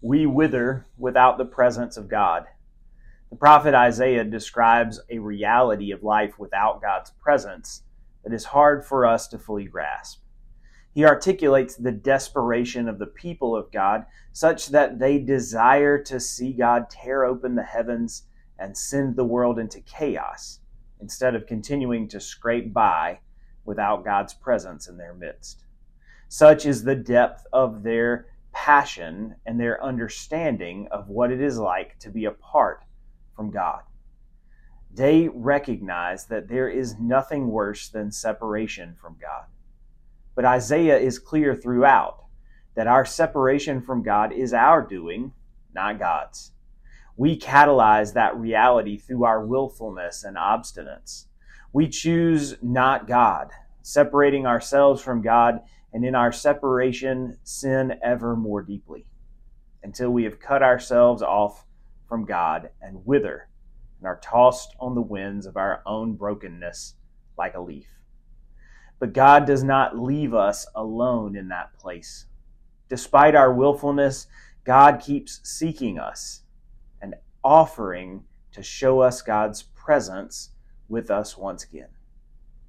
We wither without the presence of God. The prophet Isaiah describes a reality of life without God's presence that is hard for us to fully grasp. He articulates the desperation of the people of God such that they desire to see God tear open the heavens and send the world into chaos instead of continuing to scrape by without God's presence in their midst. Such is the depth of their passion and their understanding of what it is like to be apart from God. They recognize that there is nothing worse than separation from God. But Isaiah is clear throughout that our separation from God is our doing, not God's. We catalyze that reality through our willfulness and obstinance. We choose not God, separating ourselves from God and in our separation sin ever more deeply until we have cut ourselves off from God and wither and are tossed on the winds of our own brokenness like a leaf. But God does not leave us alone in that place. Despite our willfulness, God keeps seeking us and offering to show us God's presence with us once again.